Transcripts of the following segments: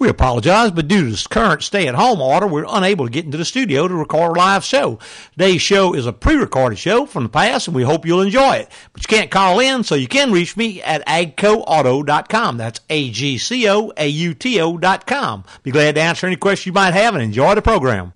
We apologize, but due to this current stay-at-home order, we're unable to get into the studio to record a live show. Today's show is a pre-recorded show from the past, and we hope you'll enjoy it. But you can't call in, so you can reach me at agcoauto.com. That's A-G-C-O-A-U-T-O dot com. Be glad to answer any questions you might have and enjoy the program.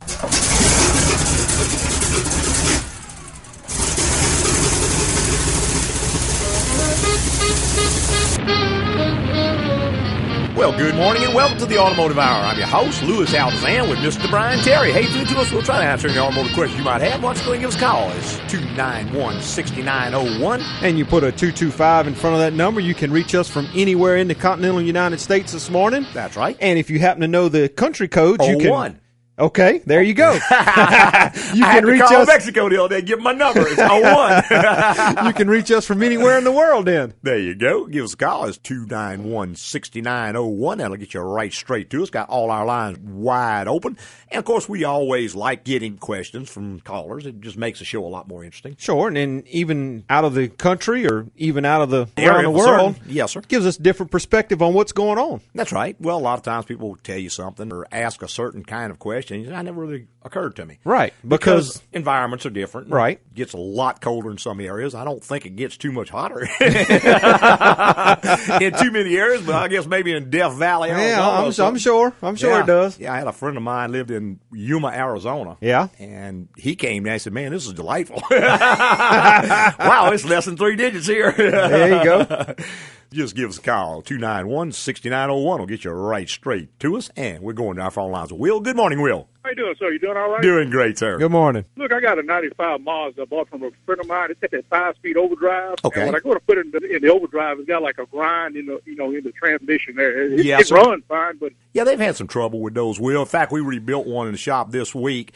Well, good morning and welcome to the Automotive Hour. I'm your host, Louis Altazan, with Mr. Brian Terry. Hey, through to us, we'll try to answer any automotive questions you might have. Why don't you go and give us a call? It's 291-6901. And you put a 225 in front of that number, you can reach us from anywhere in the continental United States this morning. That's right. And if you happen to know the country codes, you can. 01. Okay, there you go. you I had can to reach call us. Mexico the other day, give my number. It's 01. you can reach us from anywhere in the world. Then There you go. Give us a call. It's 291-6901. That'll get you right straight to us. Got all our lines wide open. And, of course, we always like getting questions from callers. It just makes the show a lot more interesting. sure, and then even out of the country or even out of the Area around the world, certain. Yes, sir. gives us different perspective on what's going on. That's right. Well, a lot of times people will tell you something or ask a certain kind of question. And you say, I never really occurred to me. Right, Because, because- environments are different. Right. It gets a lot colder in some areas. I don't think it gets too much hotter in too many areas, but I guess maybe in Death Valley. Yeah, I'm, I'm sure. I'm sure yeah. it does. Yeah, I had a friend of mine lived in Yuma, Arizona. Yeah. And he came and I said, Man, this is delightful. wow, it's less than three digits here. There you go. Just give us a call. 291 6901 will get you right straight to us. And we're going to our phone lines. Will, good morning, Will. How you doing, sir? You doing all right? Doing great, sir. Good morning. Look, I got a 95 Mazda I bought from a friend of mine. It's got that five-speed overdrive. Okay. And when I go to put it in the, in the overdrive, it's got like a grind in the, you know, in the transmission there. It, Yes, it sir. runs fine, but Yeah, they've had some trouble with those, Will. In fact, we rebuilt one in the shop this week.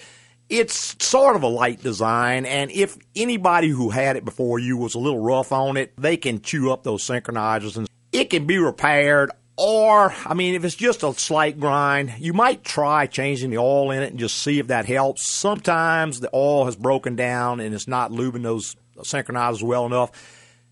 It's sort of a light design, and if anybody who had it before you was a little rough on it, they can chew up those synchronizers and it can be repaired. Or, I mean, if it's just a slight grind, you might try changing the oil in it and just see if that helps. Sometimes the oil has broken down and it's not lubing those synchronizers well enough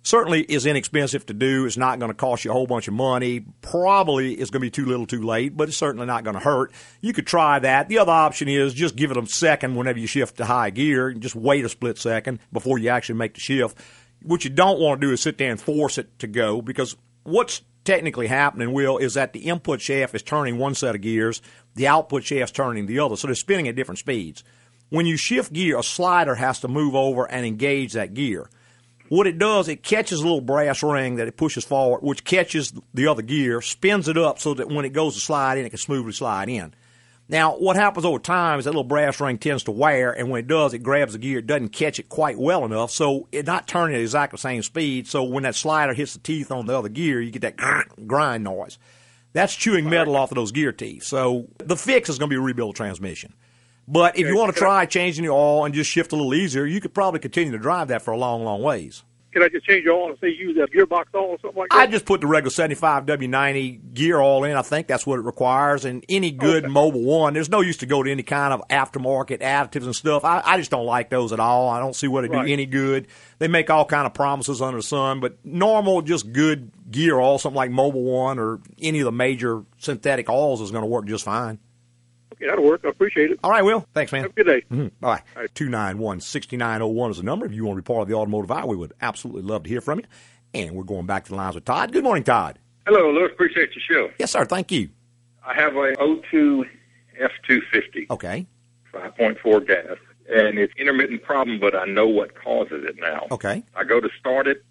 certainly is inexpensive to do. It's not going to cost you a whole bunch of money. Probably is going to be too little too late, but it's certainly not going to hurt. You could try that. The other option is just give it a second whenever you shift to high gear and just wait a split second before you actually make the shift. What you don't want to do is sit there and force it to go because what's technically happening, Will, is that the input shaft is turning one set of gears, the output shaft's turning the other. So they're spinning at different speeds. When you shift gear, a slider has to move over and engage that gear. What it does, it catches a little brass ring that it pushes forward, which catches the other gear, spins it up so that when it goes to slide in, it can smoothly slide in. Now, what happens over time is that little brass ring tends to wear, and when it does, it grabs the gear. It doesn't catch it quite well enough, so it's not turning at exactly the same speed. So when that slider hits the teeth on the other gear, you get that grind noise. That's chewing metal off of those gear teeth. So the fix is going to be a rebuild transmission. But if you want to try changing the oil and just shift a little easier, you could probably continue to drive that for a long, long ways. can I just change your oil and say use that gearbox oil or something like that? I just put the regular 75 W90 gear oil in. I think that's what it requires. And any good Okay. Mobil One, there's no use to go to any kind of aftermarket additives and stuff. I, I just don't like those at all. I don't see what it Right. do any good. They make all kind of promises under the sun, but normal, just good gear oil, something like Mobil One or any of the major synthetic oils is going to work just fine. Okay, that'll work. I appreciate it. All right, Will. Thanks, man. Have a good day. Mhm. All right. 291 6901 is the number. If you want to be part of the automotive hour, we would absolutely love to hear from you. And we're going back to the lines with Todd. Good morning, Todd. Hello, Louis. Appreciate your show. Yes, sir. Thank you. I have a 02 F250, Okay. 5.4 gas, and it's intermittent problem, but I know what causes it now. Okay. I go to start it,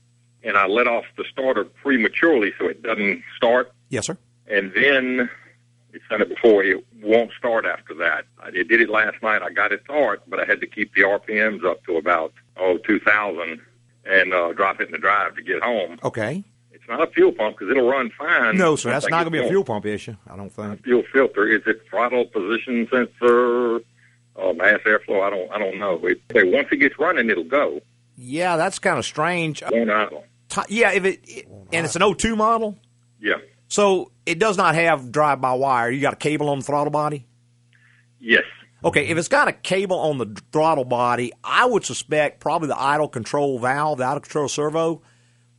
and I let off the starter prematurely so it doesn't start, Yes, sir. and then it's done it before. It won't start after that. I did it last night. I got it start, but I had to keep the RPMs up to about oh 2,000 and uh, drop it in the drive to get home. Okay. It's not a fuel pump because it'll run fine. No, sir. That's not going to be a fuel pump issue. I don't think. fuel filter. Is it throttle position sensor, uh, mass airflow? I don't. I don't know. It, say once it gets running, it'll go. Yeah, that's kind of strange. Won't idle. Yeah, if it, it and it's an 02 model, Yeah. So it does not have drive by wire. You got a cable on the throttle body. Yes. Okay, if it's got a cable on the throttle body, I would suspect probably the idle control valve, the idle control servo.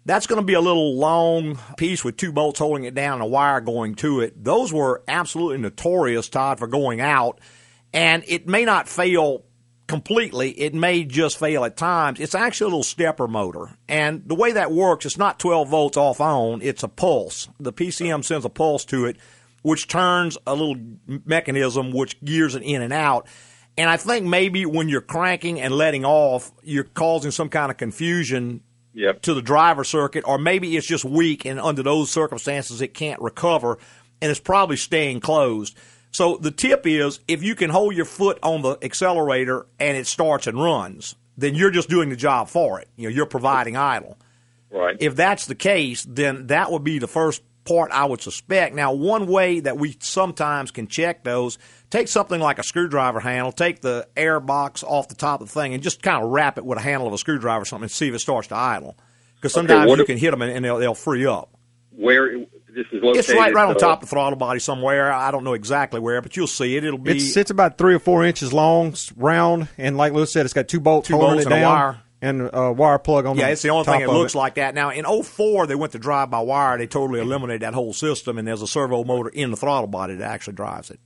That's going to be a little long piece with two bolts holding it down and a wire going to it. Those were absolutely notorious, Todd, for going out. And it may not fail completely. It may just fail at times. It's actually a little stepper motor. And the way that works, it's not 12 volts off on, it's a pulse. The PCM sends a pulse to it, which turns a little mechanism which gears it in and out. And I think maybe when you're cranking and letting off, you're causing some kind of confusion Yep. to the driver circuit, or maybe it's just weak and under those circumstances it can't recover and it's probably staying closed. So the tip is if you can hold your foot on the accelerator and it starts and runs, then you're just doing the job for it. You know, you're providing idle. Right. If that's the case, then that would be the first part I would suspect. Now, one way that we sometimes can check those, take something like a screwdriver handle, take the air box off the top of the thing, and just kind of wrap it with a handle of a screwdriver or something and see if it starts to idle. Because sometimes what you if- can hit them and, and they'll, they'll free up. Where this is located? It's right, right on top of the throttle body somewhere. I don't know exactly where, but you'll see it. It'll be It's it's about three or four inches long, round, and like Louis said, it's got two bolts Two bolts it and a wire. and a wire plug on. Yeah, the it's the only thing that looks it. like that. Now, in 04, they went to drive by wire. They totally eliminated that whole system, and there's a servo motor in the throttle body that actually drives it.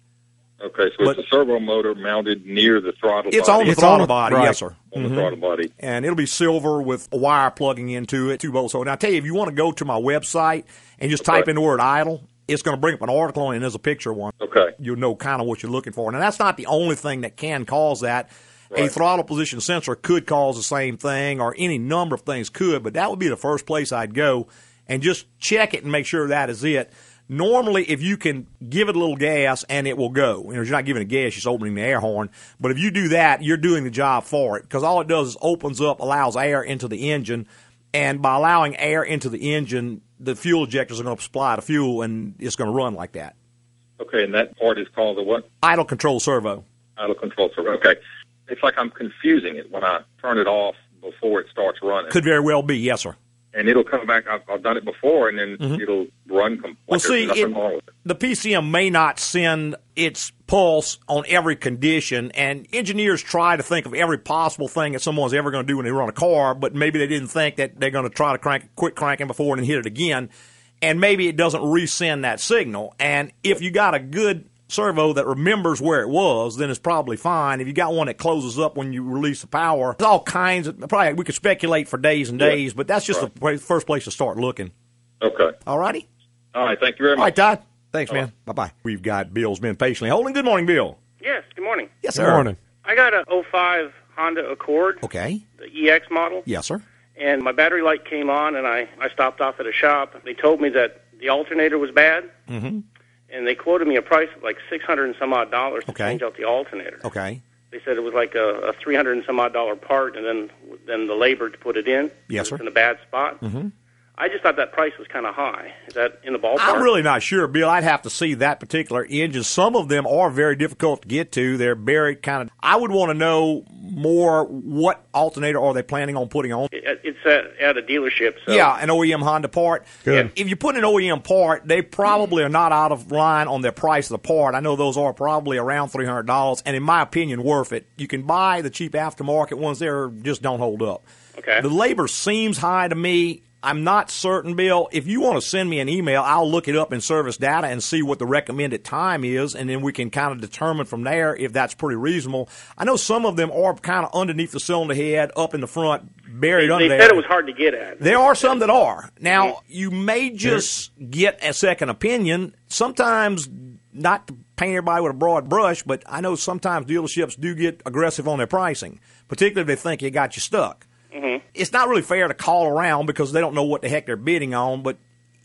Okay, so But- it's a servo motor mounted near the throttle. It's body. on the It's throttle on the- body, right. yes, sir. on the mm-hmm. throttle body. and it'll be silver with a wire plugging into it, two bolts. So now I tell you, if you want to go to my website and just type in the word idle, it's going to bring up an article on it, and there's a picture of one. Okay. You'll know kind of what you're looking for. Now that's not the only thing that can cause that. A throttle position sensor could cause the same thing, or any number of things could, but that would be the first place I'd go and just check it and make sure that is it. Normally, if you can give it a little gas and it will go, you know, you're not giving it gas, you're just opening the air horn. But if you do that, you're doing the job for it because all it does is opens up, allows air into the engine, and by allowing air into the engine, the fuel injectors are going to supply the fuel, and it's going to run like that. Okay, and that part is called the what? Idle control servo. Idle control servo. Okay. It's like I'm confusing it when I turn it off before it starts running. Could very well be, yes, sir. And it'll come back. I've, I've done it before, and then it'll run. Com- Mm-hmm. Well, see, it- wrong with it. the PCM may not send its pulse on every condition, and engineers try to think of every possible thing that someone's ever going to do when they run a car, but maybe they didn't think that they're going to try to crank, quit cranking before and then hit it again, and maybe it doesn't resend that signal. And if you got a good servo that remembers where it was, then it's probably fine. If you got one that closes up when you release the power, there's all kinds of probably we could speculate for days and Yeah. days, but that's just Right. the pla- first place to start looking. Okay. All righty. All right. Thank you very much. All right, much. Todd. Thanks, man. Bye bye. We've got Bill's been patiently holding. Good morning, Bill. Yes, good morning. Yes, Good sir. morning. I got a 05 Honda Accord, Okay. the EX model, Yes, sir. and my battery light came on, and I, I stopped off at a shop. They told me that the alternator was bad, Mm-hmm. And they quoted me a price of like 600 and some odd dollars to Okay. change out the alternator. Okay. They said it was like a, a 300 and some odd dollar part, and then then the labor to put it in. Yes, sir. in a bad spot. Mm-hmm. I just thought that price was kind of high. Is that in the ballpark? I'm really not sure, Bill. I'd have to see that particular engine. Some of them are very difficult to get to. They're buried kind of. I would want to know more what alternator are they planning on putting on. It's at, at a dealership. So Yeah, an OEM Honda part. Good. If you put an OEM part, they probably are not out of line on their price of the part. I know those are probably around three hundred dollars, and in my opinion, worth it. You can buy the cheap aftermarket ones; there just don't hold up. Okay. The labor seems high to me. I'm not certain, Bill. If you want to send me an email, I'll look it up in service data and see what the recommended time is, and then we can kind of determine from there if that's pretty reasonable. I know some of them are kind of underneath the cylinder head, up in the front, buried they under there. said it was hard to get at. There are some that are. Now, you may just get a second opinion. Sometimes, not to paint everybody with a broad brush, but I know sometimes dealerships do get aggressive on their pricing, particularly if they think you got you stuck. Mm-hmm. It's not really fair to call around because they don't know what the heck they're bidding on, but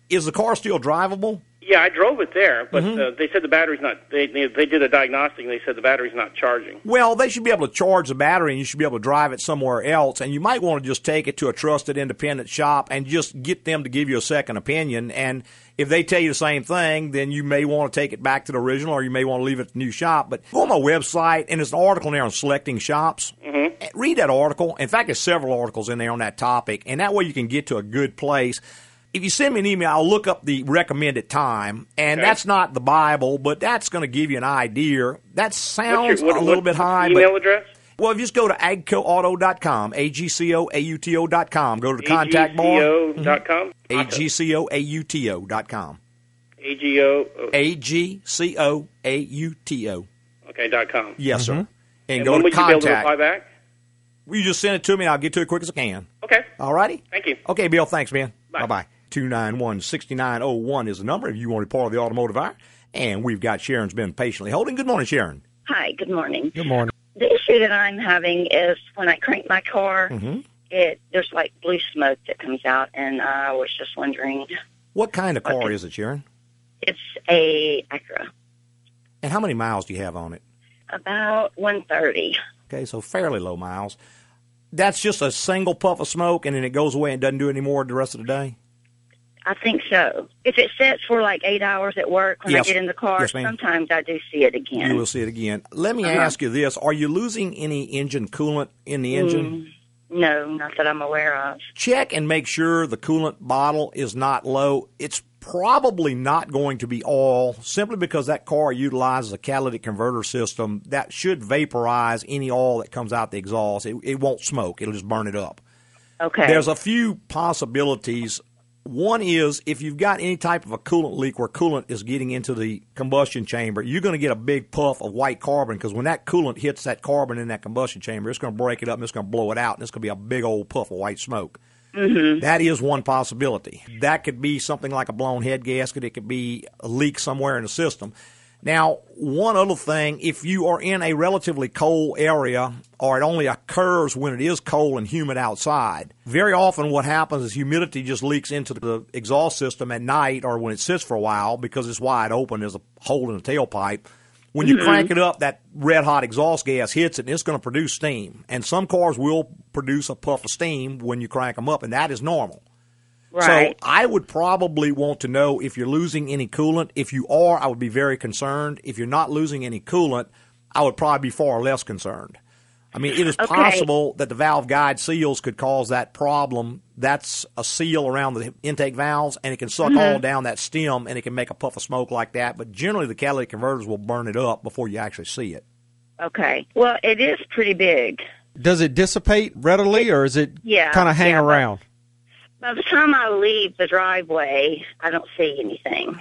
is the car still drivable? Yeah, I drove it there, but Mm-hmm. uh, they said the battery's not. They, they they did a diagnostic. and They said the battery's not charging. Well, they should be able to charge the battery and you should be able to drive it somewhere else. And you might want to just take it to a trusted independent shop and just get them to give you a second opinion. And if they tell you the same thing, then you may want to take it back to the original or you may want to leave it at the new shop. But go on my website and there's an article there on selecting shops. Mm-hmm. Read that article. In fact, there's several articles in there on that topic. And that way you can get to a good place if you send me an email, I'll look up the recommended time, and okay. that's not the Bible, but that's going to give you an idea. That sounds your, what, a little what, bit high. Email but, address? Well, if you just go to agcoauto.com, A-G-C-O-A-U-T-O.com. Go to the contact bar. A-G-C-O.com? A-G-C-O-A-U-T-O.com. A-G-O? A-G-C-O-A-U-T-O. Okay, dot com. Yes, mm-hmm. sir. And, and go to contact. You, be able to? Will you just send it to me, and I'll get to it as quick as I can. Okay. All righty? Thank you. Okay, Bill. Thanks, man. Bye-bye. 291 6901 is the number if you want to be part of the automotive hour. And we've got Sharon's been patiently holding. Good morning, Sharon. Hi, good morning. Good morning. The issue that I'm having is when I crank my car, mm-hmm. it there's like blue smoke that comes out, and I was just wondering. What kind of car is it, Sharon? It's a Acura. And how many miles do you have on it? About 130. Okay, so fairly low miles. That's just a single puff of smoke, and then it goes away and doesn't do any more the rest of the day? I think so. If it sits for like eight hours at work when Yes. I get in the car, Yes, sometimes I do see it again. You will see it again. Let me Uh-huh. ask you this. Are you losing any engine coolant in the engine? No, not that I'm aware of. check and make sure the coolant bottle is not low. It's probably not going to be oil simply because that car utilizes a catalytic converter system that should vaporize any oil that comes out the exhaust. It, it won't smoke, it'll just burn it up. Okay. There's a few possibilities. One is if you've got any type of a coolant leak where coolant is getting into the combustion chamber, you're going to get a big puff of white carbon because when that coolant hits that carbon in that combustion chamber, it's going to break it up and it's going to blow it out and it's going to be a big old puff of white smoke. Mm-hmm. That is one possibility. That could be something like a blown head gasket. It could be a leak somewhere in the system. Now, one other thing, if you are in a relatively cold area or it only occurs when it is cold and humid outside, very often what happens is humidity just leaks into the exhaust system at night or when it sits for a while because it's wide open. There's a hole in the tailpipe. When you mm-hmm. crank it up, that red hot exhaust gas hits it and it's going to produce steam. And some cars will produce a puff of steam when you crank them up, and that is normal. Right. So I would probably want to know if you're losing any coolant. If you are, I would be very concerned. If you're not losing any coolant, I would probably be far less concerned. I mean, it is Okay. possible that the valve guide seals could cause that problem. That's a seal around the intake valves, and it can suck all mm-hmm. down that stem, and it can make a puff of smoke like that. But generally, the catalytic converters will burn it up before you actually see it. okay. Well, it is pretty big. Does it dissipate readily, or is it Yeah, kind of hang yeah, but- around? By the time I leave the driveway, I don't see anything.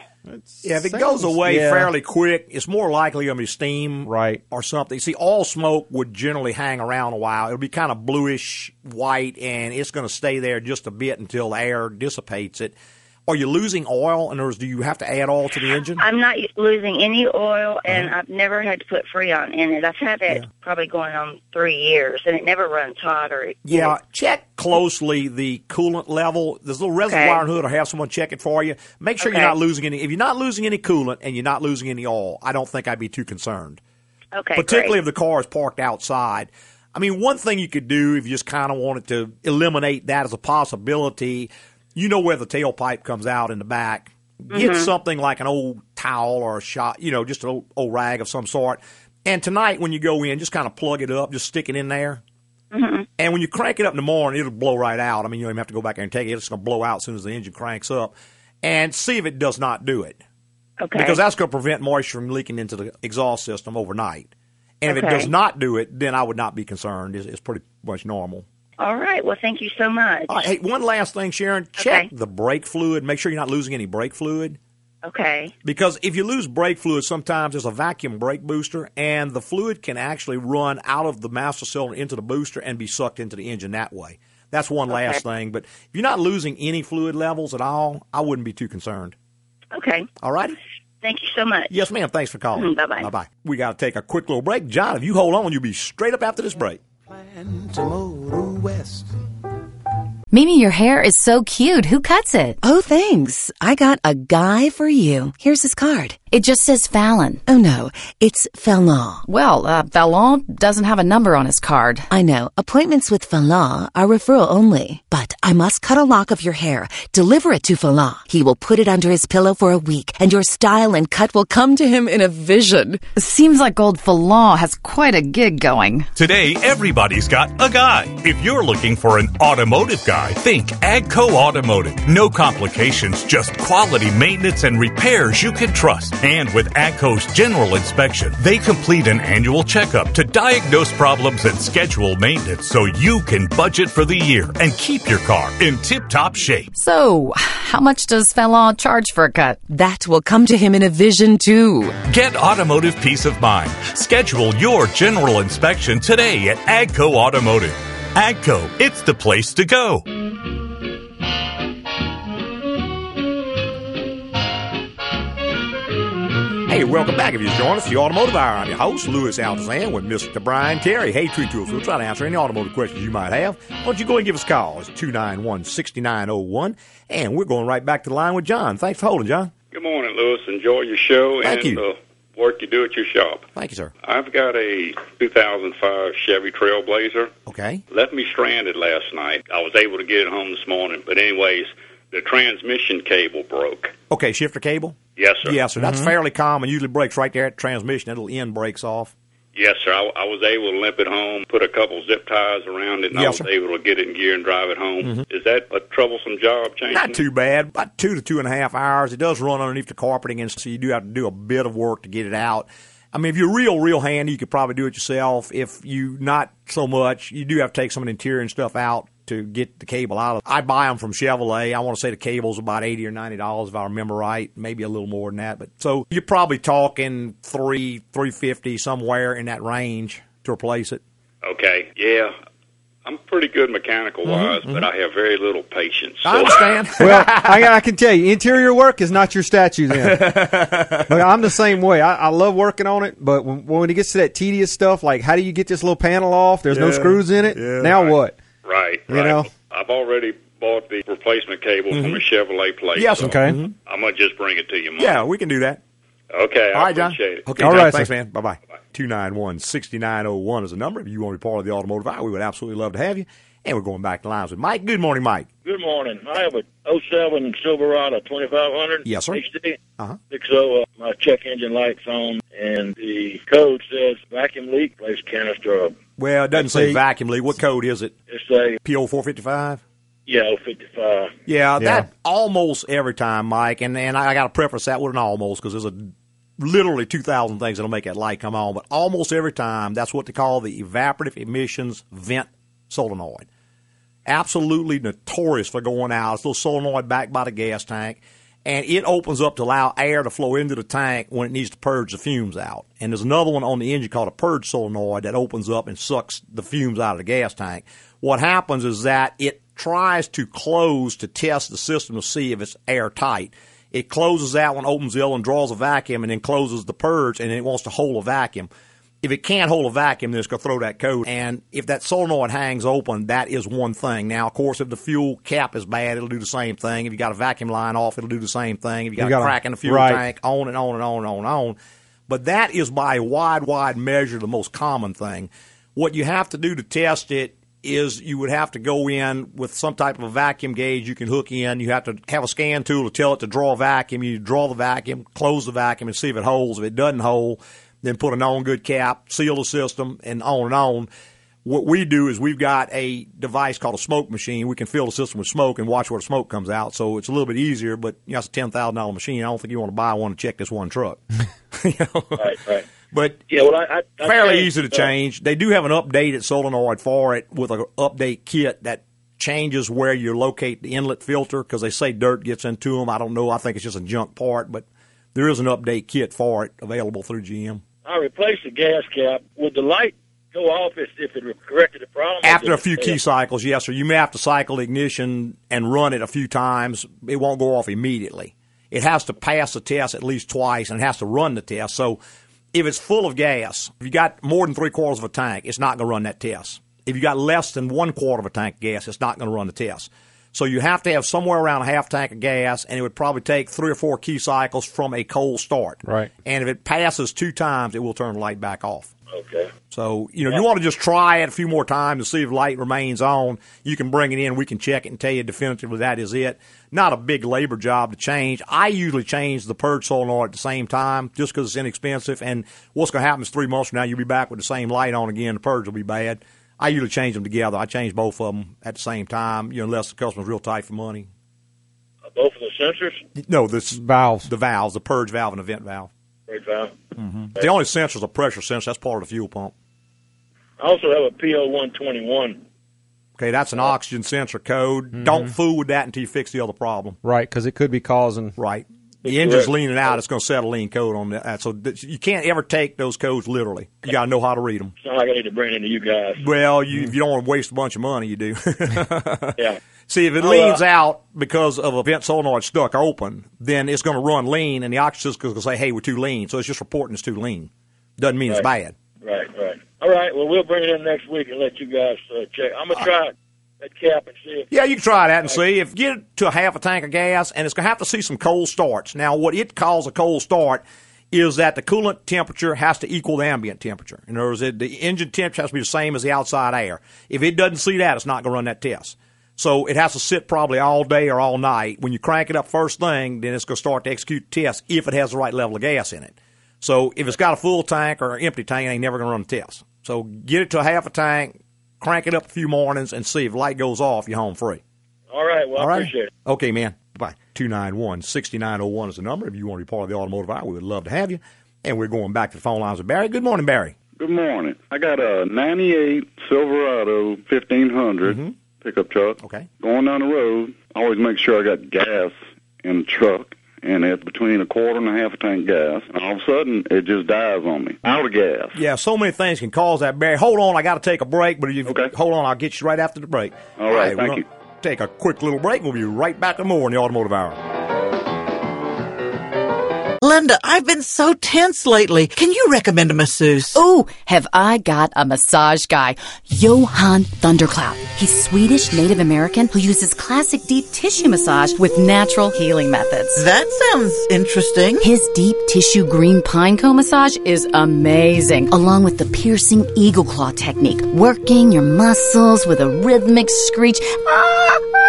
Yeah, if it Sounds- goes away yeah. fairly quick, it's more likely going to be steam, Right. or something. See, all smoke would generally hang around a while. It'll be kind of bluish white, and it's going to stay there just a bit until the air dissipates it. Are you losing oil? In other words, do you have to add oil to the engine? I'm not losing any oil, and Uh-huh. I've never had to put Freon in it. I've had that probably going on three years, and it never runs hot or Yeah, check closely the coolant level. There's a little reservoir Okay. hood, or have someone check it for you. Make sure Okay. you're not losing any. If you're not losing any coolant and you're not losing any oil, I don't think I'd be too concerned. Okay, particularly great. if the car is parked outside. I mean, one thing you could do if you just kind of wanted to eliminate that as a possibility, you know where the tailpipe comes out in the back. Get Mm-hmm. something like an old towel or a shot, you know, just an old, old rag of some sort. And tonight when you go in, just kind of plug it up, just stick it in there. Mm-hmm. And when you crank it up in the morning, it'll blow right out. I mean, you don't even have to go back there and take it. It's going to blow out as soon as the engine cranks up. And see if it does not do it okay. because that's going to prevent moisture from leaking into the exhaust system overnight. And if it does not do it, then I would not be concerned. It's, it's pretty much normal. All right. Well, thank you so much. All right, hey, one last thing, Sharon. Check Okay. the brake fluid. Make sure you're not losing any brake fluid. Okay. Because if you lose brake fluid, sometimes there's a vacuum brake booster, and the fluid can actually run out of the master cylinder into the booster and be sucked into the engine that way. That's one last thing. But if you're not losing any fluid levels at all, I wouldn't be too concerned. Okay. All righty? Thank you so much. Yes, ma'am. Thanks for calling. Mm, bye-bye. Bye bye. We got to take a quick little break. John, if you hold on, you'll be straight up after this break. To west. Mimi, your hair is so cute. Who cuts it? Oh, thanks. I got a guy for you. Here's his card. It just says Fallon. Oh no, it's Fallon. Well, uh, Fallon doesn't have a number on his card. I know. Appointments with Fallon are referral only. But I must cut a lock of your hair. Deliver it to Fallon. He will put it under his pillow for a week, and your style and cut will come to him in a vision. Seems like old Fallon has quite a gig going. Today, everybody's got a guy. If you're looking for an automotive guy, think Agco Automotive. No complications, just quality maintenance and repairs you can trust. And with AGCO's general inspection, they complete an annual checkup to diagnose problems and schedule maintenance so you can budget for the year and keep your car in tip top shape. So, how much does Fallon charge for a cut? That will come to him in a vision too. Get automotive peace of mind. Schedule your general inspection today at AGCO Automotive. AGCO, it's the place to go. Hey, welcome back. If you join us, the Automotive Hour. I'm your host, Louis Altazan, with Mr. Brian Terry. Hey, Tree Tools, we'll try to answer any automotive questions you might have. Why don't you go and give us a call? It's 291 6901. And we're going right back to the line with John. Thanks for holding, John. Good morning, Louis. Enjoy your show Thank and you. the work you do at your shop. Thank you, sir. I've got a 2005 Chevy Trailblazer. Okay. Left me stranded last night. I was able to get it home this morning, but anyways, the transmission cable broke. Okay, shifter cable? Yes, sir. Yes, sir. That's mm-hmm. fairly common. Usually breaks right there at the transmission. That little end breaks off. Yes, sir. I, I was able to limp it home, put a couple zip ties around it, and I was sir. able to get it in gear and drive it home. Mm-hmm. Is that a troublesome job changing? Not too bad. About two to two and a half hours. It does run underneath the carpeting, and so you do have to do a bit of work to get it out. I mean, if you're real, real handy, you could probably do it yourself. If you not so much, you do have to take some of the interior and stuff out to get the cable out of. I buy them from Chevrolet. I want to say the cable's about eighty or ninety dollars if I remember right, maybe a little more than that. But so you're probably talking three, three fifty somewhere in that range to replace it. Okay, yeah. I'm pretty good mechanical wise, but I have very little patience. Mm-hmm, I understand. well, I, I can tell you, interior work is not your statue. Then Look, I'm the same way. I, I love working on it, but when, when it gets to that tedious stuff, like how do you get this little panel off? There's no screws in it. yeah. now what? Right, You right. know? I've already bought the replacement cable from a Chevrolet place. Yes, so Okay. Mhm. I'm gonna just bring it to you. Monday. Yeah, we can do that. Okay. I All right, John. appreciate it. Okay, All John, right, thanks, sir. man. Bye bye. 291 6901 is the number. If you want to be part of the automotive hour, we would absolutely love to have you. And we're going back to lines with Mike. Good morning, Mike. Good morning. I have a 07 Silverado 2500. Yes, sir. HD. Uh-huh. 60, uh, my check engine light's on, and the code says vacuum leak, place canister of, Well, it doesn't say See- vacuum leak. What code is it? it's a, PO 455? yeah, 55. Yeah, Yeah. that almost every time, Mike. And, and I got to preface that with an almost because there's a literally 2,000 things that'll make that light come on. But almost every time, that's what they call the evaporative emissions vent solenoid. Absolutely notorious for going out. It's a little solenoid back by the gas tank. And it opens up to allow air to flow into the tank when it needs to purge the fumes out. And there's another one on the engine called a purge solenoid that opens up and sucks the fumes out of the gas tank. What happens is that it tries to close to test the system to see if it's airtight. It closes that one, opens the other one, draws a vacuum, and then closes the purge, and it wants to hold a vacuum. If it can't hold a vacuum, then it's going to throw that code. And if that solenoid hangs open, that is one thing. Now, of course, if the fuel cap is bad, it'll do the same thing. If you got a vacuum line off, it'll do the same thing. If you got, got a a- crack in the fuel right. tank, on and on and on and on and on. But that is by wide, wide measure the most common thing. What you have to do to test it is you would have to go in with some type of a vacuum gauge you can hook in. You have to have a scan tool to tell it to draw a vacuum. You draw the vacuum, close the vacuum, and see if it holds. If it doesn't hold, then put a known good cap, seal the system, and on and on. What we do is we've got a device called a smoke machine. We can fill the system with smoke and watch where the smoke comes out. So it's a little bit easier, but you know, it's a ten thousand dollar machine. I don't think you want to buy one to check this one truck. You know? Right, right. But Yeah, well, I, I, I fairly changed, easy to uh, change. They do have an updated solenoid for it with an update kit that changes where you locate the inlet filter because they say dirt gets into them. I don't know. I think it's just a junk part, but there is an update kit for it available through GM. I replaced the gas cap. Would the light go off if, if it corrected the problem? After a few key cycles, yes, sir. You may have to cycle the ignition and run it a few times. It won't go off immediately. It has to pass the test at least twice and it has to run the test. So if it's full of gas, if you got more than three quarters of a tank, it's not going to run that test. If you got less than one quarter of a tank of gas, it's not going to run the test. So you have to have somewhere around a half tank of gas, and it would probably take three or four key cycles from a cold start. Right. And if it passes two times, it will turn the light back off. Okay. So, you know, you want to just try it a few more times to see if the light remains on. You can bring it in. We can check it and tell you definitively that is it. Not a big labor job to change. I usually change the purge solenoid at the same time just because it's inexpensive. And what's going to happen is three months from now, you'll be back with the same light on again. The purge will be bad. I usually change them together. I change both of them at the same time, you know, unless the customer's real tight for money. both of the sensors. No, this valves, the valves, the purge valve and the vent valve. Purge valve. hmm The only sensor is a pressure sensor. That's part of the fuel pump. I also have a PO one twenty one. Okay, that's an oxygen sensor code. Don't fool with that until you fix the other problem. Right, because it could be causing. Right. The engine's Correct. leaning out. It's going to set a lean code on that. So you can't ever take those codes literally. You got to know how to read them. Not like I need to bring into you guys. Well, you, if you don't want to waste a bunch of money, you do. Yeah. See, if it Oh, leans uh, out because of a vent solenoid stuck open, then it's going to run lean, and the oxygen is going to say, "Hey, we're too lean." So it's just reporting it's too lean. Doesn't mean it's bad. Right, right. All right. Well, we'll bring it in next week and let you guys uh, check. I'm gonna try that cap and see Yeah, you can try that and see. If you get it to a half a tank of gas, and it's going to have to see some cold starts. Now, what it calls a cold start is that the coolant temperature has to equal the ambient temperature. In other words, it, the engine temperature has to be the same as the outside air. If it doesn't see that, it's not going to run that test. So it has to sit probably all day or all night. When you crank it up first thing, then it's going to start to execute the test if it has the right level of gas in it. So if it's got a full tank or an empty tank, it ain't never going to run the test. So get it to a half a tank, crank it up a few mornings, and see if light goes off, you're home free. All right. Well, All I appreciate it. Okay, man. Bye. 291 6901 is the number. If you want to be part of the automotive hour, we would love to have you. And we're going back to the phone lines with Barry. Good morning, Barry. Good morning. I got a 98 Silverado 1500 pickup truck. Mm-hmm. Okay. Going down the road, I always make sure I got gas in the truck, and it's between a quarter and a half a tank gas. And all of a sudden, it just dies on me. Out of gas. Yeah, so many things can cause that, Barry. Hold on, I got to take a break, but if you hold on, I'll get you right after the break. All right, we're thank you. Take a quick little break. We'll be right back with more in the automotive hour. Linda, I've been so tense lately. Can you recommend a masseuse? Oh, have I got a massage guy. Johan Thundercloud. He's Swedish Native American who uses classic deep tissue massage with natural healing methods. That sounds interesting. His deep tissue green pine cone massage is amazing, along with the piercing eagle claw technique, working your muscles with a rhythmic screech. Ah.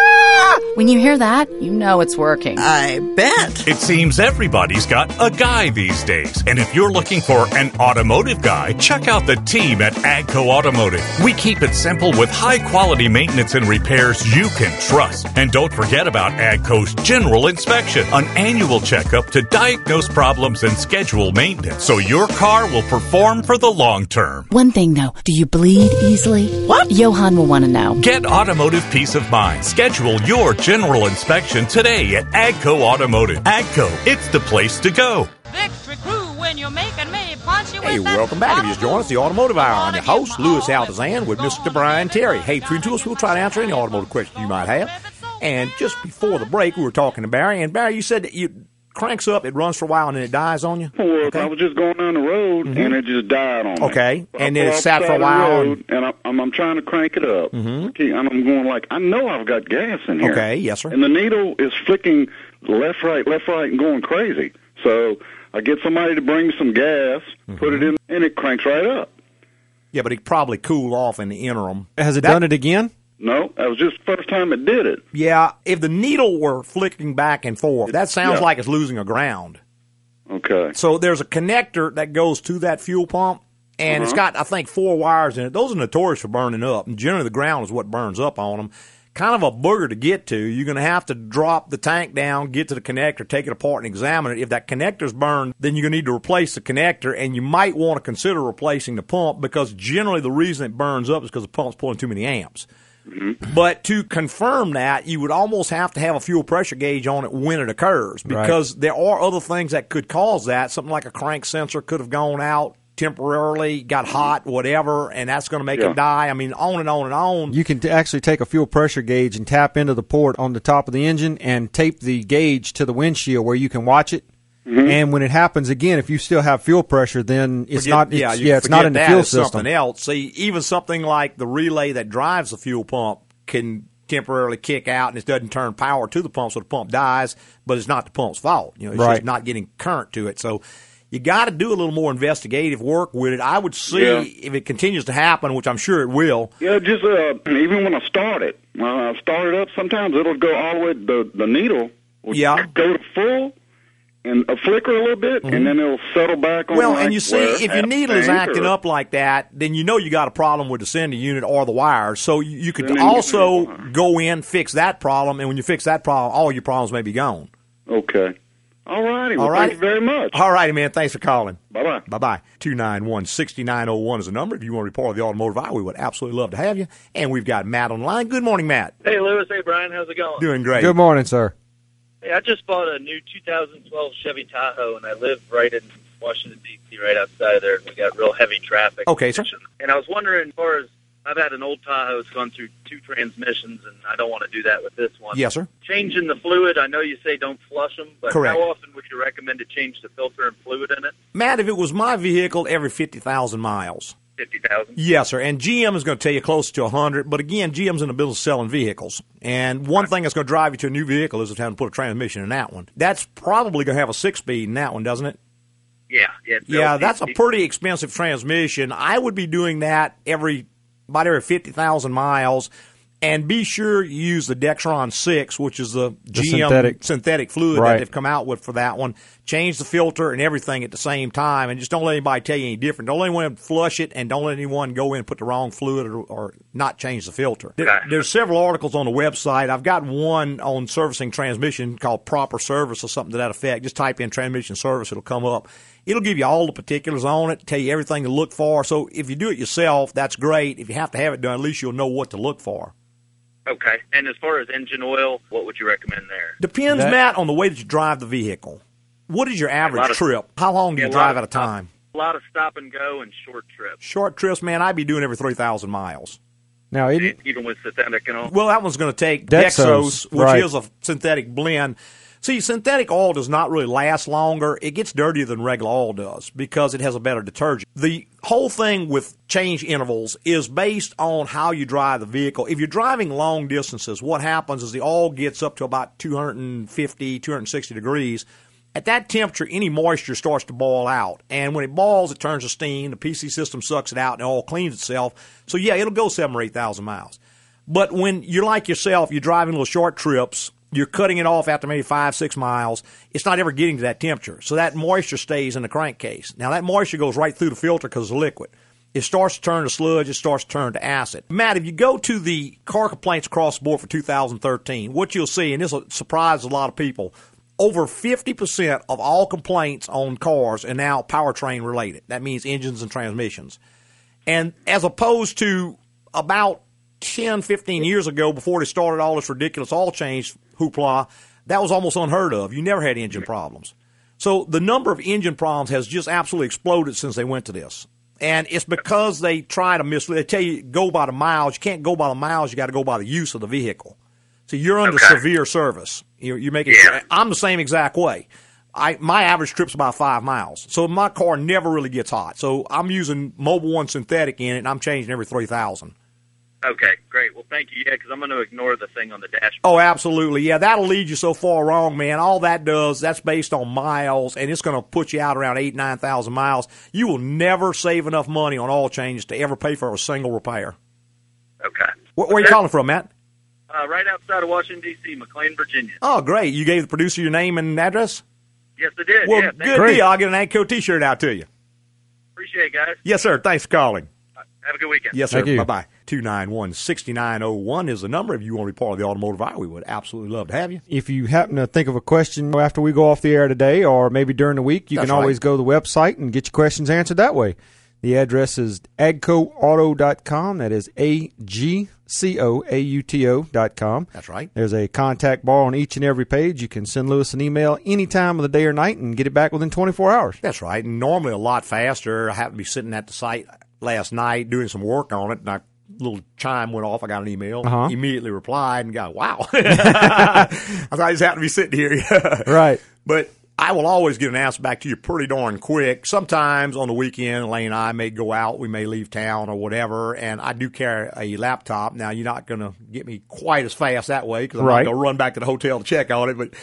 When you hear that, you know it's working. I bet. It seems everybody's got a guy these days. And if you're looking for an automotive guy, check out the team at AGCO Automotive. We keep it simple with high quality maintenance and repairs you can trust. And don't forget about AGCO's general inspection, an annual checkup to diagnose problems and schedule maintenance so your car will perform for the long term. One thing though, do you bleed easily? What? Johan will want to know. Get automotive peace of mind. Schedule your general inspection today at AGCO Automotive. AGCO, it's the place to go. Victory crew when you're making me punch you Hey, with welcome back. If you just joined us, the Automotive Hour. I'm your host, Louis Altazan, with Mr. Brian Terry. Hey, between two of us, we'll try to answer any automotive questions you might have. And just before the break, we were talking to Barry, and Barry, you said that you cranks up, it runs for a while, and then it dies on you. Well, I was just going down the road, and it just died on me. Mm-hmm. Okay, and then it sat for a side of the while. road, and I, I'm, I'm trying to crank it up. Mm-hmm. And I'm going like, I know I've got gas in here. Okay, yes, sir. And the needle is flicking left, right, left, right, and going crazy. So I get somebody to bring me some gas, Mm-hmm. put it in, and it cranks right up. Yeah, but it probably cool off in the interim. Has it That- done it again? No, that was just the first time it did it. Yeah, if the needle were flicking back and forth, that sounds Yeah. like it's losing a ground. Okay. So there's a connector that goes to that fuel pump, and it's Uh-huh. got I think four wires in it. Those are notorious for burning up, and generally the ground is what burns up on them. Kind of a booger to get to. You're going to have to drop the tank down, get to the connector, take it apart, and examine it. If that connector's burned, then you're going to need to replace the connector, and you might want to consider replacing the pump because generally the reason it burns up is because the pump's pulling too many amps. Mm-hmm. But to confirm that, you would almost have to have a fuel pressure gauge on it when it occurs Right. because there are other things that could cause that. Something like a crank sensor could have gone out temporarily, got hot, whatever, and that's going to make Yeah. it die. I mean, on and on and on. You can t- actually take a fuel pressure gauge and tap into the port on the top of the engine and tape the gauge to the windshield where you can watch it. And when it happens again, if you still have fuel pressure, then it's Forget- not. It's, yeah, yeah, it's not in the that, fuel system. Something else. See, even something like the relay that drives the fuel pump can temporarily kick out, and it doesn't turn power to the pump, so the pump dies. But it's not the pump's fault. You know, it's Right. just not getting current to it. So you got to do a little more investigative work with it. I would see Yeah. if it continues to happen, which I'm sure it will. Yeah, just uh, even when I start it, when I start it up, sometimes it'll go all the way. The the needle will Yeah. go to full, and a flicker a little bit, and then it'll settle back on. Mm-hmm. Well, like and you see, if your needle is acting or- up like that, then you know you got a problem with the sending unit or the wires. So you, you could also go in, fix that problem, and when you fix that problem, all your problems may be gone. Okay. All righty. Well, All right. thank you very much. All righty, man. Thanks for calling. Bye bye. Bye bye. 291 6901 is the number. If you want to report on the automotive hour, we would absolutely love to have you. And we've got Matt on the line. Good morning, Matt. Hey, Louis. Hey, Brian. How's it going? Doing great. Good morning, sir. Hey, I just bought a new 2012 Chevy Tahoe, and I live right in Washington, D.C., right outside of there, and we got real heavy traffic. Okay, sir. And I was wondering, as far as I've had an old Tahoe, it's gone through two transmissions, and I don't want to do that with this one. Yes, sir. Changing the fluid, I know you say don't flush them, but Correct. how often would you recommend to change the filter and fluid in it? Matt, if it was my vehicle, every 50,000 miles. 50,000? Yes, sir. And GM is going to tell you close to a 100. But again, GM's in the business of selling vehicles. And one thing that's going to drive you to a new vehicle is having to put a transmission in that one. That's probably going to have a six speed in that one, doesn't it? Yeah, yeah. Yeah, that's a pretty expensive transmission. I would be doing that every about every fifty thousand miles, and be sure you use the Dexron Six, which is the, The GM synthetic. synthetic fluid Right. that they've come out with for that one. Change the filter and everything at the same time, and just don't let anybody tell you any different. Don't let anyone flush it, and don't let anyone go in and put the wrong fluid or, or not change the filter. There- there's several articles on the website. I've got one on servicing transmission called Proper Service or something to that effect. Just type in transmission service, it'll come up. It'll give you all the particulars on it, tell you everything to look for. So if you do it yourself, that's great. If you have to have it done, at least you'll know what to look for. Okay. And as far as engine oil, what would you recommend there? Depends, That- Matt, on the way that you drive the vehicle. What is your average of- trip? How long do Yeah, you drive at a time? A lot of stop and go and short trips, Short trips, man, I'd be doing every 3,000 miles. Now, it, even with synthetic and all. Well, that one's going to take Dexos, Dexos, which right. is a synthetic blend. See, synthetic oil does not really last longer. It gets dirtier than regular oil does because it has a better detergent. The whole thing with change intervals is based on how you drive the vehicle. If you're driving long distances, what happens is the oil gets up to about 250, 260 degrees. At that temperature, any moisture starts to boil out. And when it boils, it turns to steam. The PC system sucks it out and the oil cleans itself. So, yeah, it'll go seven or 8,000 miles. But when you're like yourself, you're driving little short trips, you're cutting it off after maybe five, six miles, it's not ever getting to that temperature. So that moisture stays in the crankcase. Now, that moisture goes right through the filter because it's liquid. It starts to turn to sludge, it starts to turn to acid. Matt, if you go to the car complaints across the board for 2013, what you'll see, and this will surprise a lot of people, over 50% of all complaints on cars are now powertrain related. That means engines and transmissions. And as opposed to about 10, 15 years ago, before they started all this ridiculous oil change hoopla, that was almost unheard of. You never had engine problems. So the number of engine problems has just absolutely exploded since they went to this. And it's because they try to mislead. They tell you go by the miles. You can't go by the miles. You got to go by the use of the vehicle. So you're under severe service. You're, you're making. I'm the same exact way. I my average trip's about five miles, so my car never really gets hot. So I'm using Mobil One synthetic in it, and I'm changing every three thousand. Okay, great. Well, thank you. Yeah, because I'm going to ignore the thing on the dashboard. Oh, absolutely. Yeah, that'll lead you so far wrong, man. All that does, that's based on miles, and it's going to put you out around eight, 9,000 miles. You will never save enough money on oil changes to ever pay for a single repair. Okay. Where, where are you calling from, Matt? Uh, right outside of Washington, D.C., McLean, Virginia. Oh, great. You gave the producer your name and address? Yes, I did. Well, yeah, good you. deal. I'll get an Agco t-shirt out to you. Appreciate it, guys. Yes, sir. Thanks for calling. Have a good weekend. Yes, sir. Bye bye. 291 6901 is the number. If you want to be part of the automotive hour, we would absolutely love to have you. If you happen to think of a question after we go off the air today, or maybe during the week, you That's can always right. go to the website and get your questions answered that way. The address is agcoauto.com. That is A G C O A U T O dot com. That's right. There's a contact bar on each and every page. You can send Louis an email any time of the day or night and get it back within 24 hours. That's right. And normally a lot faster. I happen to be sitting at the site last night doing some work on it, and a little chime went off. I got an email. Uh-huh. Immediately replied and got, wow. I thought I just happened to be sitting here. Right. But I will always get an answer back to you pretty darn quick. Sometimes on the weekend, Lane and I may go out. We may leave town or whatever. And I do carry a laptop. Now, you're not going to get me quite as fast that way because I'm Right. going to run back to the hotel to check on it. But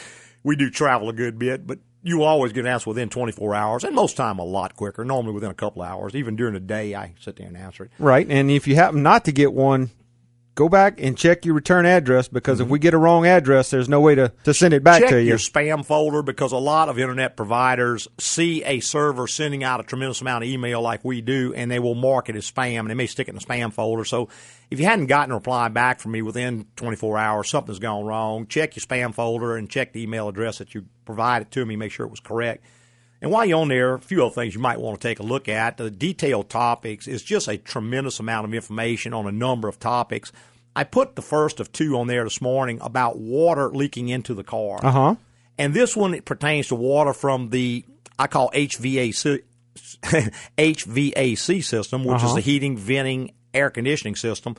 we do travel a good bit. But you always get an answer within 24 hours. And most time a lot quicker. Normally within a couple hours. Even during the day, I sit there and answer it. Right. And if you happen not to get one go back and check your return address because if mm-hmm. we get a wrong address, there's no way to, to send it back Check to you. your spam folder because a lot of internet providers see a server sending out a tremendous amount of email like we do, and they will mark it as spam, and they may stick it in the spam folder. So if you hadn't gotten a reply back from me within 24 hours, something's gone wrong. Check your spam folder and check the email address that you provided to me. Make sure it was correct. And while you're on there, a few other things you might want to take a look at. The detailed topics is just a tremendous amount of information on a number of topics. I put the first of two on there this morning about water leaking into the car. Uh huh. And this one it pertains to water from the I call HVAC HVAC system, which is Uh-huh. the heating, venting, air conditioning system.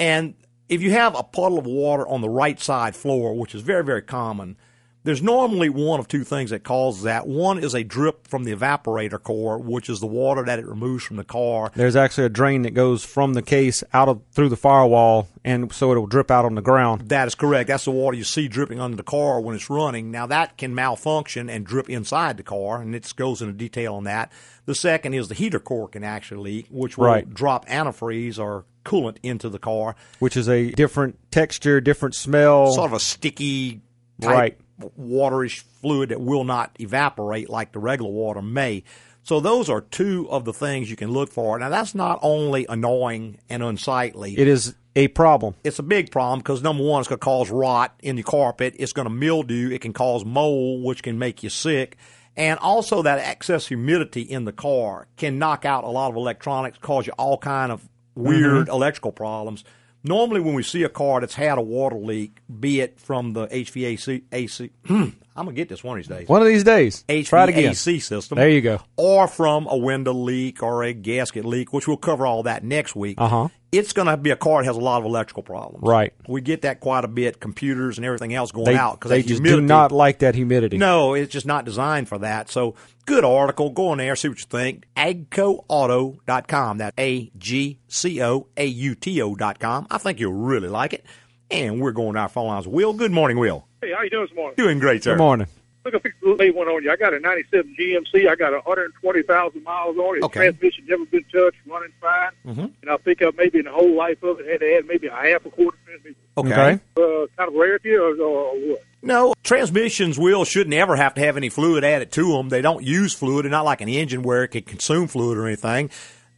And if you have a puddle of water on the right side floor, which is very very common, there's normally one of two things that causes that. One is a drip from the evaporator core, which is the water that it removes from the car. There's actually a drain that goes from the case out of through the firewall, and so it'll drip out on the ground. That is correct. That's the water you see dripping under the car when it's running. Now that can malfunction and drip inside the car, and it goes into detail on that. The second is the heater core can actually leak, which will Right. drop antifreeze or coolant into the car. which is a different texture, different smell. Sort of a sticky, Right. Waterish fluid that will not evaporate like the regular water may. So those are two of the things you can look for. Now that's not only annoying and unsightly. It is a problem. It's a big problem because number one, it's going to cause rot in the carpet. It's going to mildew. It can cause mold, which can make you sick. And also that excess humidity in the car can knock out a lot of electronics, cause you all kind of mm-hmm. weird electrical problems. Normally, when we see a car that's had a water leak, be it from the HVAC, AC, I'm gonna get this one of these days. One of these days, try it again. HVAC system. There you go. Or from a window leak or a gasket leak, which we'll cover all that next week. Uh huh. It's going to be a car that has a lot of electrical problems. Right. We get that quite a bit. Computers and everything else going They, out because they just do not like that humidity. No, it's just not designed for that. So good article. Go on there, see what you think. AGCOAuto.com. That's A G C O A U T O dot com. I think you'll really like it. And we're going to our phone lines. Will, good morning, Will. Hey, how you doing this morning? Doing great, sir. Good morning. Look, I fix to lay one on you. I got a 97 GMC. I got 120,000 miles on it. Okay. Transmission never been touched, running fine. Mm-hmm. And I pick up maybe in the whole life of it, had to add maybe a half a quarter transmission. Okay. Uh, kind of rarity or, or what? No, transmissions will shouldn't ever have to have any fluid added to them. They don't use fluid. They're not like an engine where it can consume fluid or anything.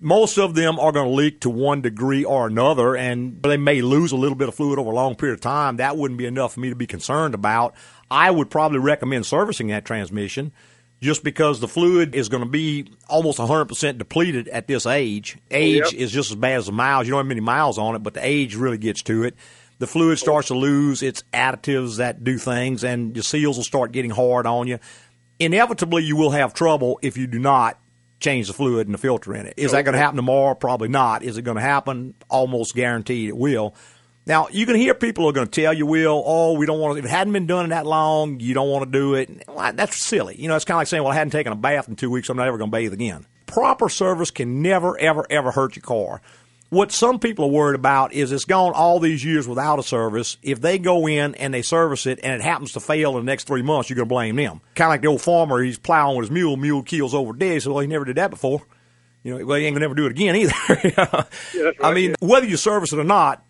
Most of them are going to leak to one degree or another, and they may lose a little bit of fluid over a long period of time. That wouldn't be enough for me to be concerned about. I would probably recommend servicing that transmission just because the fluid is going to be almost 100% depleted at this age. Age Yep. is just as bad as the miles. You don't have many miles on it, but the age really gets to it. The fluid starts to lose its additives that do things, and your seals will start getting hard on you. Inevitably, you will have trouble if you do not change the fluid and the filter in it. Is that going to happen tomorrow? Probably not. Is it going to happen? Almost guaranteed it will. Now, you can hear people are going to tell you, Will, oh, we don't want to, if it hadn't been done in that long, you don't want to do it. Well, that's silly. You know, it's kind of like saying, well, I hadn't taken a bath in two weeks, I'm not ever going to bathe again. Proper service can never, ever, ever hurt your car. What some people are worried about is it's gone all these years without a service. If they go in and they service it and it happens to fail in the next three months, you're going to blame them. Kind of like the old farmer, he's plowing with his mule, mule keels over dead. So, well, he never did that before. You know, well, he ain't gonna never do it again either. I mean, whether you service it or not,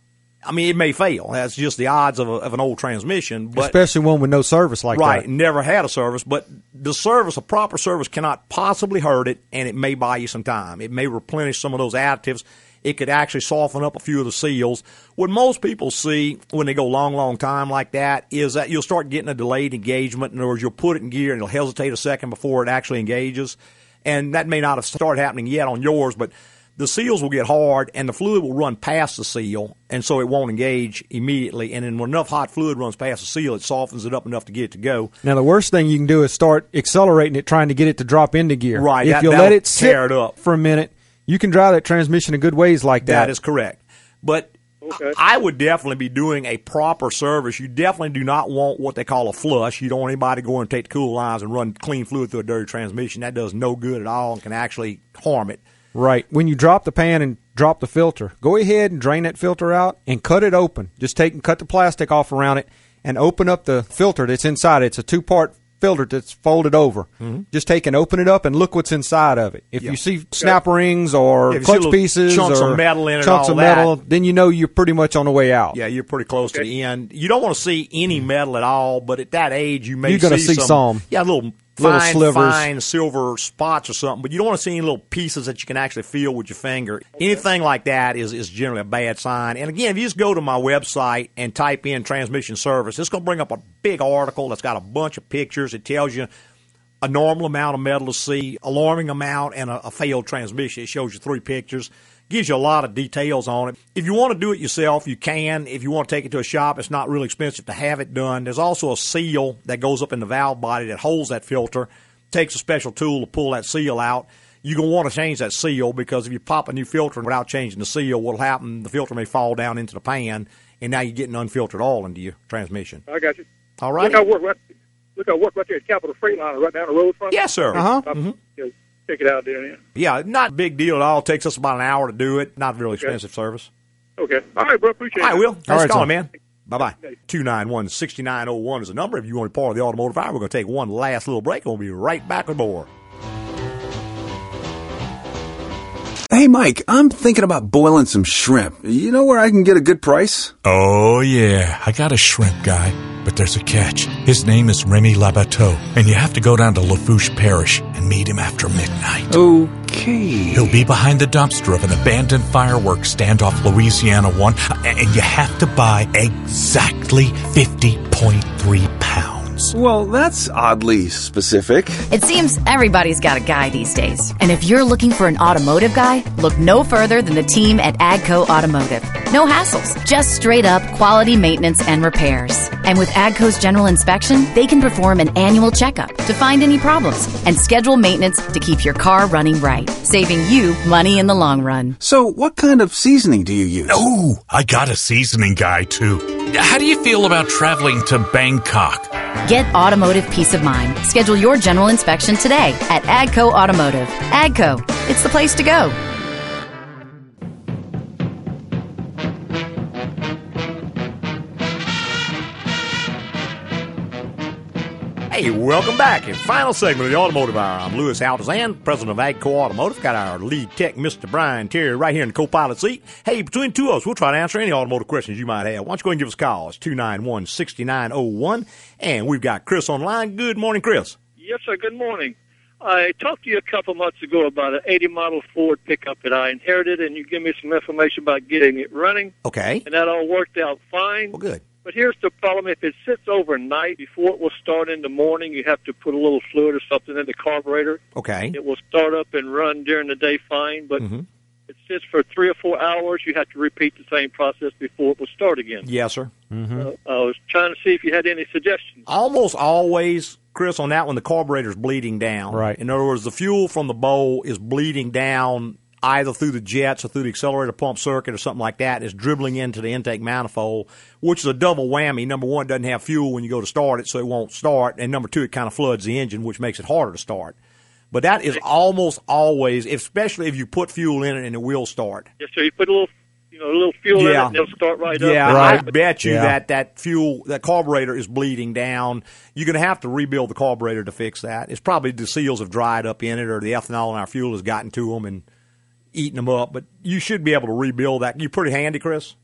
I mean, it may fail. That's just the odds of, a, of an old transmission. But Especially one with no service like right, that. Right, never had a service. But the service, a proper service, cannot possibly hurt it, and it may buy you some time. It may replenish some of those additives. It could actually soften up a few of the seals. What most people see when they go long, long time like that is that you'll start getting a delayed engagement. In other words, you'll put it in gear and it'll hesitate a second before it actually engages. And that may not have started happening yet on yours, but the seals will get hard and the fluid will run past the seal, and so it won't engage immediately. And then when enough hot fluid runs past the seal, it softens it up enough to get it to go. Now, the worst thing you can do is start accelerating it, trying to get it to drop into gear. Right, If that- you let it sit it up. for a minute, you can drive that transmission in good ways like that. That is correct. But I would definitely be doing a proper service. You definitely do not want what they call a flush. You don't want anybody to go and take the cool lines and run clean fluid through a dirty transmission. That does no good at all and can actually harm it. Right. When you drop the pan and drop the filter, go ahead and drain that filter out and cut it open. Just take and cut the plastic off around it and open up the filter that's inside it. It's a two part filter that's folded over. Mhm. Just take and open it up and look what's inside of it. If Yeah. you see snap rings or Yeah, if you see clutch pieces chunks of or metal in it, chunks all of that. metal, then you know you're pretty much on the way out. Yeah, you're pretty close to the end. You don't want to see any metal at all, but at that age, you may You're gonna see see some. Yeah, little. Little fine, slivers. fine silver spots or something, but you don't want to see any little pieces that you can actually feel with your finger. Anything like that is, is generally a bad sign. And again, if you just go to my website and type in transmission service, it's going to bring up a big article that's got a bunch of pictures. It tells you a normal amount of metal to see, alarming amount, and a, a failed transmission. It shows you three pictures, gives you a lot of details on it. If you want to do it yourself, you can. If you want to take it to a shop, it's not really expensive to have it done. There's also a seal that goes up in the valve body that holds that filter. Takes a special tool to pull that seal out. You're going to want to change that seal because if you pop a new filter without changing the seal, what'll happen, the filter may fall down into the pan, and now you're getting unfiltered oil into your transmission. I got you. All right. Look, I work right. Look, I work right there at Capital Freightliner, right down the road from. Yes, sir. Uh-huh. Mhm. Yeah, check it out there. Yeah. Yeah, not a big deal at all. It takes us about an hour to do it. Not really expensive service. Okay. All right, bro. Appreciate it. I. Will. Thanks for right, calling, sir. man. Bye bye. 291 6901 is the number. If you want to be part of the automotive hour, we're going to take one last little break and we'll be right back with more. Hey, Mike, I'm thinking about boiling some shrimp. You know where I can get a good price? Oh, yeah, I got a shrimp guy. But there's a catch. His name is Remy Labateau, and you have to go down to Lafourche Parish and meet him after midnight. Okay. He'll be behind the dumpster of an abandoned fireworks stand off Louisiana 1, and you have to buy exactly 50.3 pounds. Well, that's oddly specific. It seems everybody's got a guy these days. And if you're looking for an automotive guy, look no further than the team at AGCO Automotive. No hassles, just straight up quality maintenance and repairs. And with AGCO's general inspection, they can perform an annual checkup to find any problems and schedule maintenance to keep your car running right, saving you money in the long run. So, what kind of seasoning do you use? Oh, I got a seasoning guy too. How do you feel about traveling to Bangkok? Get automotive peace of mind. Schedule your general inspection today at AGCO Automotive. AGCO, it's the place to go. Hey, welcome back. In final segment of the Automotive Hour, I'm Louis Altazan, president of AGCO Automotive. Got our lead tech, Mr. Brian Terry, right here in the co-pilot seat. Hey, between two of us, we'll try to answer any automotive questions you might have. Why don't you go ahead and give us a call? It's 291-6901. And we've got Chris online. Good morning, Chris. Yes, sir. Good morning. I talked to you a couple months ago about an 80 model Ford pickup that I inherited, and you gave me some information about getting it running, Okay. and that all worked out fine. Well, good. But here's the problem: if it sits overnight before it will start in the morning, you have to put a little fluid or something in the carburetor. Okay. It will start up and run during the day fine, but Mhm. it sits for three or four hours. You have to repeat the same process before it will start again. Yes, sir. Mm-hmm. Uh, I was trying to see if you had any suggestions. almost always, Chris, on that one, the carburetor's bleeding down. Right. In other words, the fuel from the bowl is bleeding down either through the jets or through the accelerator pump circuit or something like that is dribbling into the intake manifold, which is a double whammy. Number one, it doesn't have fuel when you go to start it, so it won't start. And number two, it kind of floods the engine, which makes it harder to start. But that is almost always, especially if you put fuel in it and it will start. Yes, sir. You put a little, you know, a little fuel in it, Yeah. and it'll start right up. Yeah, up. I bet you Yeah. that that fuel, that carburetor is bleeding down. You're going to have to rebuild the carburetor to fix that. It's probably the seals have dried up in it, or the ethanol in our fuel has gotten to them and eaten them up. But you should be able to rebuild that. You're pretty handy, Chris.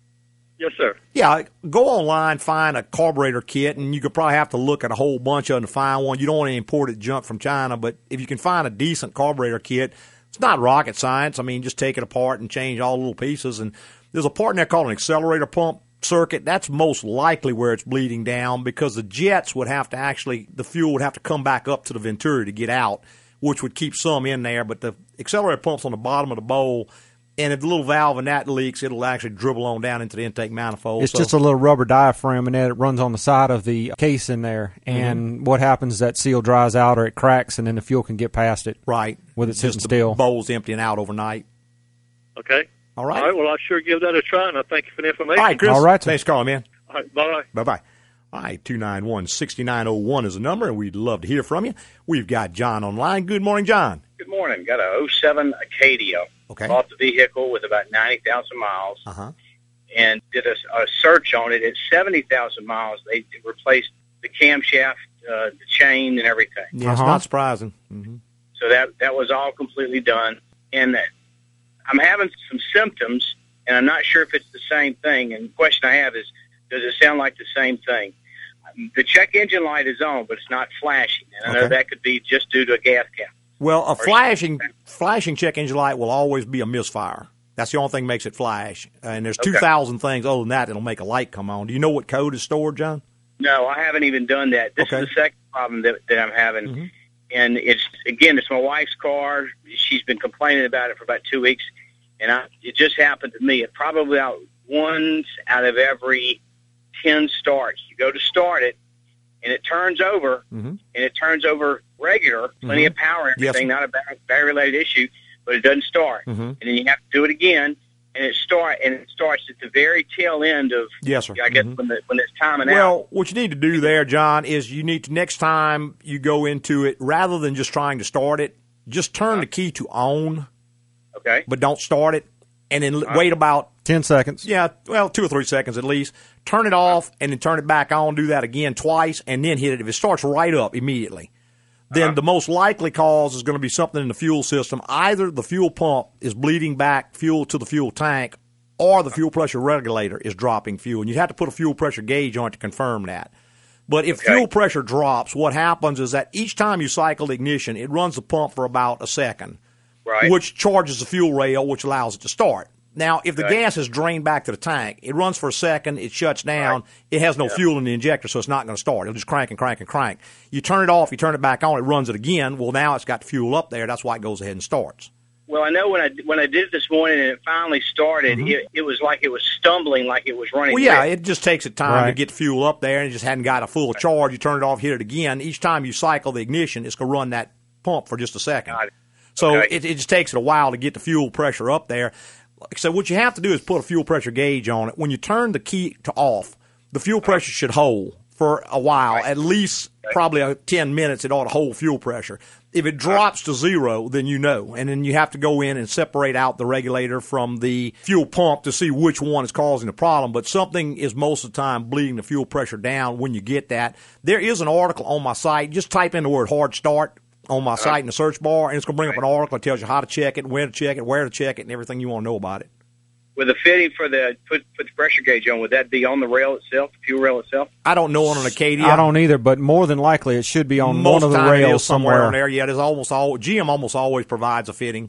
Yes, sir. Yeah, go online, find a carburetor kit, and you could probably have to look at a whole bunch of them to find one. You don't want to import it junk from China, but if you can find a decent carburetor kit, it's not rocket science. I mean, just take it apart and change all the little pieces. And there's a part in there called an accelerator pump circuit. That's most likely where it's bleeding down because the jets would have to actually, the fuel would have to come back up to the Venturi to get out, which would keep some in there. But the accelerator pump's on the bottom of the bowl. And if the little valve in that leaks, it'll actually dribble on down into the intake manifold. It's So- just a little rubber diaphragm, and then it runs on the side of the case in there. Mm-hmm. And what happens is that seal dries out or it cracks, and then the fuel can get past it. Right. With it Just sitting the still. bowl's emptying out overnight. Okay. All right. All right. Well, I'll sure give that a try, and I thank you for the information. All right, Chris. All right, Thanks for calling, man. All right. Bye. Bye bye. All right, 291 6901 is the number, and we'd love to hear from you. We've got John online. Good morning, John. Good morning. Got a 07 Acadia. Okay. Bought the vehicle with about 90,000 miles Uh huh. and did a, a search on it. At 70,000 miles, they replaced the camshaft uh, the chain and everything. Yeah, it's not surprising. hmm So that that was all completely done, and that I'm having some symptoms, and I'm not sure if it's the same thing. And the question I have is, does it sound like the same thing? The check engine light is on, but it's not flashing, and I know Okay. that could be just due to a gas cap. Well, a flashing flashing check engine light will always be a misfire. That's the only thing that makes it flash. And there's Okay. two thousand things other than that that'll make a light come on. Do you know what code is stored, John? No, I haven't even done that. This Okay. is the second problem that, that I'm having. Mm-hmm. And it's, again, it's my wife's car. She's been complaining about it for about two weeks. And I, it just happened to me. It probably out once out of every 10 starts. You go to start it, and it turns over, Mm-hmm. and it turns over regular, plenty Mhm. of power and everything, sir. not a battery- battery-related issue, but it doesn't start. Mm-hmm. And then you have to do it again, and it start and it starts at the very tail end of, Yes, sir. I guess, when, the, when it's timing out. Well, what you need to do there, John, is you need to next time you go into it, rather than just trying to start it, just turn the key to on, Okay. but don't start it, and then l wait about Ten seconds. yeah, well, two or three seconds at least. Turn it off and then turn it back on. Do that again twice, and then hit it. If it starts right up immediately, then uh-huh. the most likely cause is going to be something in the fuel system. Either the fuel pump is bleeding back fuel to the fuel tank, or the fuel pressure regulator is dropping fuel. And you'd have to put a fuel pressure gauge on it to confirm that. But if fuel pressure drops, what happens is that each time you cycle the ignition, it runs the pump for about a second, Right. which charges the fuel rail, which allows it to start. Now, if the Okay. gas is drained back to the tank, it runs for a second, it shuts down, it has no Yeah. fuel in the injector, so it's not going to start. It'll just crank and crank and crank. You turn it off, you turn it back on, it runs it again. Well, now it's got fuel up there. That's why it goes ahead and starts. Well, I know when I when I did it this morning and it finally started, it, it was like it was stumbling, like it was running. Mm-hmm. Well, yeah, red. it just takes it time to get fuel up there, and it just hadn't got a full charge. You turn it off, hit it again. Each time you cycle the ignition, it's going to run that pump for just a second. So Okay. it, it just takes it a while to get the fuel pressure up there. So what you have to do is put a fuel pressure gauge on it. When you turn the key to off, the fuel pressure should hold for a while, at least probably uh, 10 minutes. It ought to hold fuel pressure. If it drops to zero, then you know, and then you have to go in and separate out the regulator from the fuel pump to see which one is causing the problem. But something is most of the time bleeding the fuel pressure down when you get that. There is an article on my site. Just type in the word hard start on my uh, site in the search bar, and it's going to bring up an article that tells you how to check it, when to check it, where to check it, and everything you want to know about it. with the fitting for the put put the pressure gauge on, would that be on the rail itself, the fuel rail itself? I don't know on an Acadia. I don't either, but more than likely it should be on Most one of the rails somewhere somewhere. on there. Yeah, there's almost all GM almost always provides a fitting.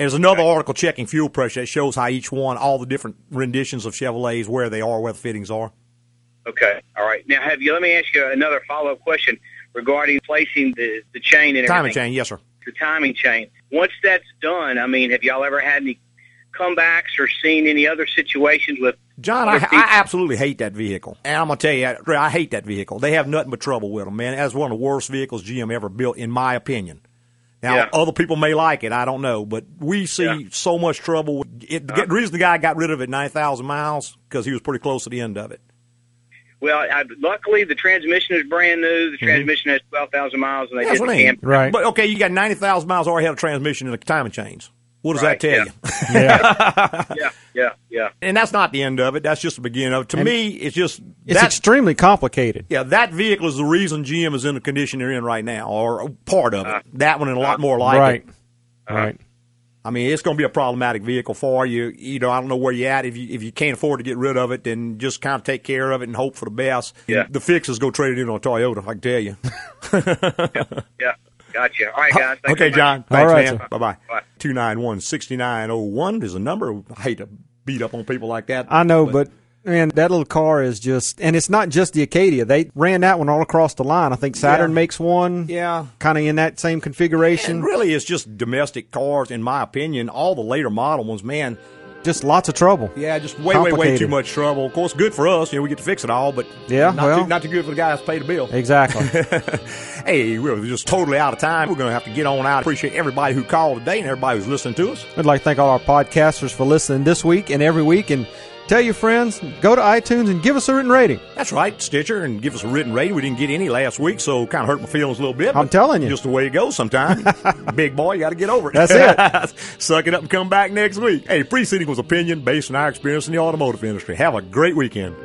And there's another article checking fuel pressure that shows how each one, all the different renditions of Chevrolets, where they are, where the fittings are. Okay, all right. Now, have you? Let me ask you another follow up question regarding placing the the chain and Timing everything. chain, yes, sir. The timing chain. Once that's done, I mean, have y'all ever had any comebacks or seen any other situations with John, I, I absolutely hate that vehicle. And I'm going to tell you, I hate that vehicle. They have nothing but trouble with them, man. That's one of the worst vehicles GM ever built, in my opinion. Now, Yeah. other people may like it. I don't know. But we see so much trouble. With it, the uh-huh. reason the guy got rid of it 9,000 miles, because he was pretty close to the end of it. Well, I, luckily the transmission is brand new. The mm-hmm. transmission has twelve thousand miles, and they Mm-hmm. That's did what the I mean. cam. But okay, you got 90,000 miles already had a transmission and a timing chains. What does Right, that tell yeah. you? yeah, yeah, yeah. And that's not the end of it. That's just the beginning of it. To And me, it's just It's that's extremely complicated. Yeah, that vehicle is the reason GM is in the condition they're in right now, or part of it. Uh, that one and a lot uh, more like right. it. Right. Uh, I mean, it's going to be a problematic vehicle for you. You know, I don't know where you're at. If you if you can't afford to get rid of it, then just kind of take care of it and hope for the best. Yeah. The fix is go trade it in on Toyota. I can tell you. Yeah, gotcha. All right, guys. Thanks okay. John. All Thanks, right, man. sir. Bye bye. Bye. Two nine one sixty nine oh one is a number. I hate to beat up on people like that. I know, but man, that little car is just, and it's not just the Acadia. They ran that one all across the line. I think Saturn Yeah. makes one, Yeah. kind of in that same configuration. And really, it's just domestic cars, in my opinion. All the later model ones, man. Just lots of trouble. Yeah, just way, way, way too much trouble. Of course, good for us. You know, we get to fix it all, but Yeah, not, well. too, not too good for the guys to pay the bill. Exactly. hey, we're just totally out of time. We're going to have to get on out. Appreciate everybody who called today and everybody who's listening to us. I'd like to thank all our podcasters for listening this week and every week. And tell your friends, go to iTunes and give us a written rating. That's right, Stitcher, and give us a written rating. We didn't get any last week, so kind of hurt my feelings a little bit. I'm telling you. just the way it goes sometimes. Big boy, you got to get over it. That's it. Suck it up and come back next week. Hey, preceding was opinion based on our experience in the automotive industry. Have a great weekend.